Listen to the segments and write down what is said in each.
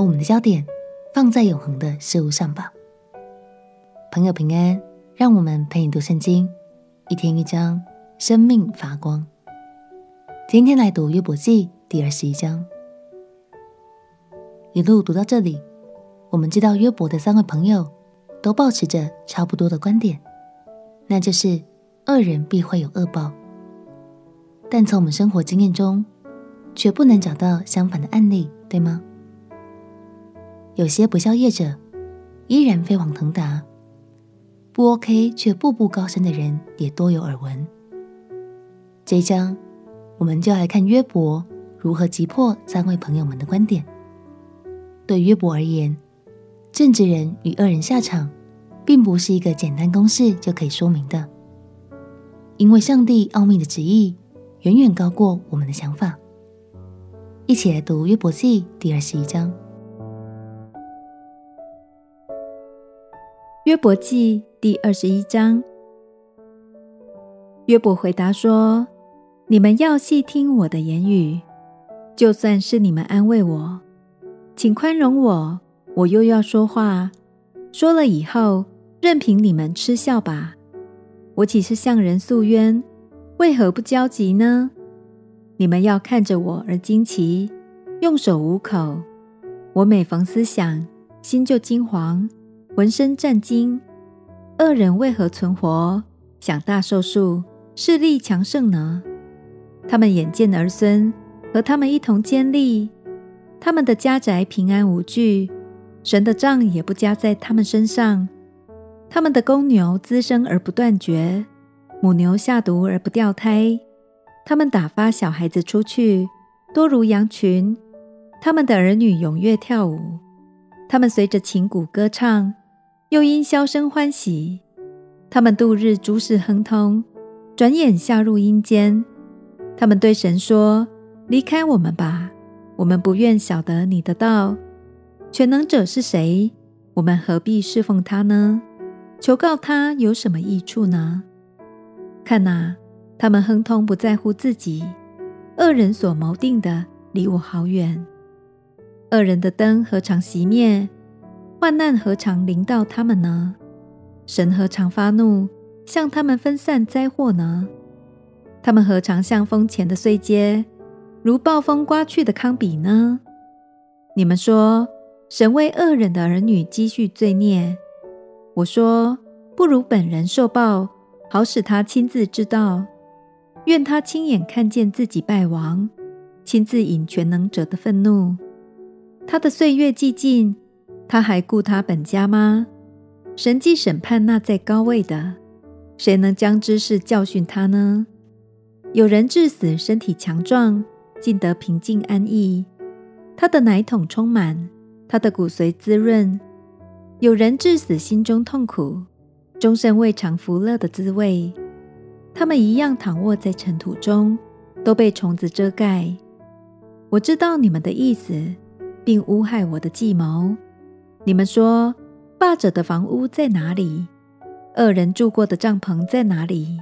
把我们的焦点放在永恒的事物上吧。朋友平安，让我们陪你读圣经，一天一章，生命发光。今天来读约伯记第二十一章。一路读到这里，我们知道约伯的三位朋友都保持着差不多的观点，那就是恶人必会有恶报。但从我们生活经验中，却不能找到相反的案例，对吗？有些不孝业者依然飞黄腾达，不 OK 却步步高升的人也多有耳闻。这一章，我们就来看约伯如何击破三位朋友们的观点。对约伯而言，正直人与恶人下场，并不是一个简单公式就可以说明的，因为上帝奥秘的旨意远远高过我们的想法。一起来读约伯记第二十一章。约伯记第二十一章，约伯回答说：“你们要细听我的言语，就算是你们安慰我，请宽容我，我又要说话。说了以后，任凭你们嗤笑吧。我岂是向人诉冤？为何不焦急呢？”你们要看着我而惊奇，用手捂口。我每逢思想，心就惊惶，浑身战兢。恶人为何存活，享大寿数，势力强盛呢？他们眼见儿孙和他们一同坚立，他们的家宅平安无惧，神的杖也不加在他们身上。他们的公牛滋生而不断绝，母牛下犊而不掉胎。他们打发小孩子出去，多如羊群；他们的儿女踊跃跳舞，他们随着琴鼓歌唱，又因箫声欢喜。他们度日诸事亨通，转眼下入阴间。他们对神说：“离开我们吧，我们不愿晓得你的道。全能者是谁？我们何必侍奉他呢？求告他有什么益处呢？看哪！”他们亨通不在乎自己，恶人所谋定的离我好远。恶人的灯何尝熄灭？患难何尝临到他们呢？神何尝发怒，向他们分散灾祸呢？他们何尝像风前的碎秸，如暴风刮去的糠秕呢？你们说，神为恶人的儿女积蓄罪孽。我说，不如本人受报，好使他亲自知道。愿他亲眼看见自己败亡，亲自引全能者的愤怒。他的岁月既尽，他还顾他本家吗？神既审判那在高位的，谁能将知识教训他呢？有人致死，身体强壮，尽得平静安逸。他的奶桶充满，他的骨髓滋润。有人治死，心中痛苦，终身未尝福乐的滋味。他们一样躺卧在尘土中，都被虫子遮盖。我知道你们的意思，并诬害我的计谋。你们说，霸者的房屋在哪里？恶人住过的帐篷在哪里？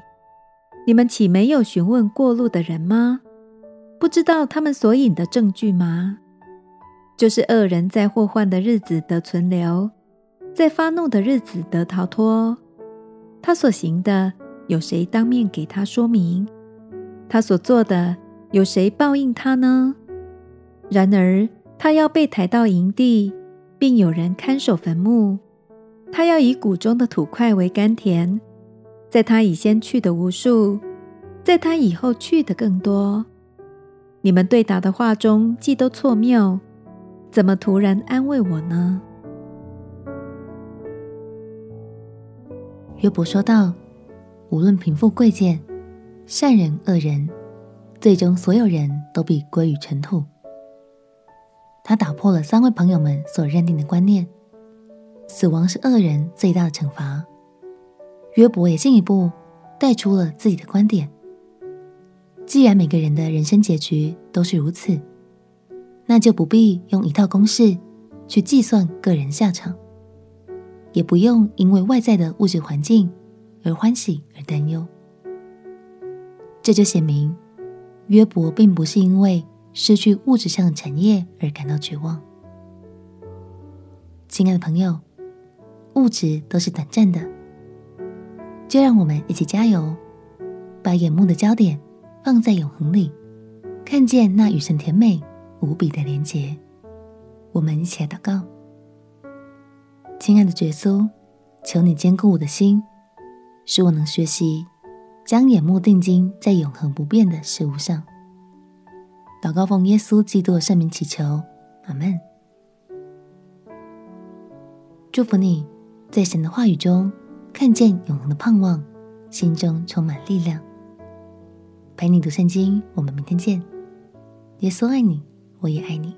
你们岂没有询问过路的人吗？不知道他们所引的证据吗？就是恶人在祸患的日子得存留，在发怒的日子得逃脱。他所行的。有谁当面给他说明？他所做的，有谁报应他呢？然而他要被抬到营地，并有人看守坟墓。他要以谷中的土块为甘甜，在他以先去的无数，在他以后去的更多。你们对答的话中既都错谬，怎么突然安慰我呢？约伯说道。无论贫富贵贱，善人恶人，最终所有人都必归于尘土。他打破了三位朋友们所认定的观念：死亡是恶人最大的惩罚。约伯也进一步带出了自己的观点：既然每个人的人生结局都是如此，那就不必用一套公式去计算个人下场，也不用因为外在的物质环境。而欢喜而担忧，这就显明约伯并不是因为失去物质上的产业而感到绝望，亲爱的朋友，物质都是短暂的，就让我们一起加油，把眼目的焦点放在永恒里，看见那与神甜美无比的连结。我们一起来祷告，亲爱的耶稣，求你坚固我的心，使我能学习将眼目定睛在永恒不变的事物上。祷告奉耶稣基督的圣名祈求，阿门。祝福你在神的话语中看见永恒的盼望，心中充满力量。陪你读圣经，我们明天见。耶稣爱你，我也爱你。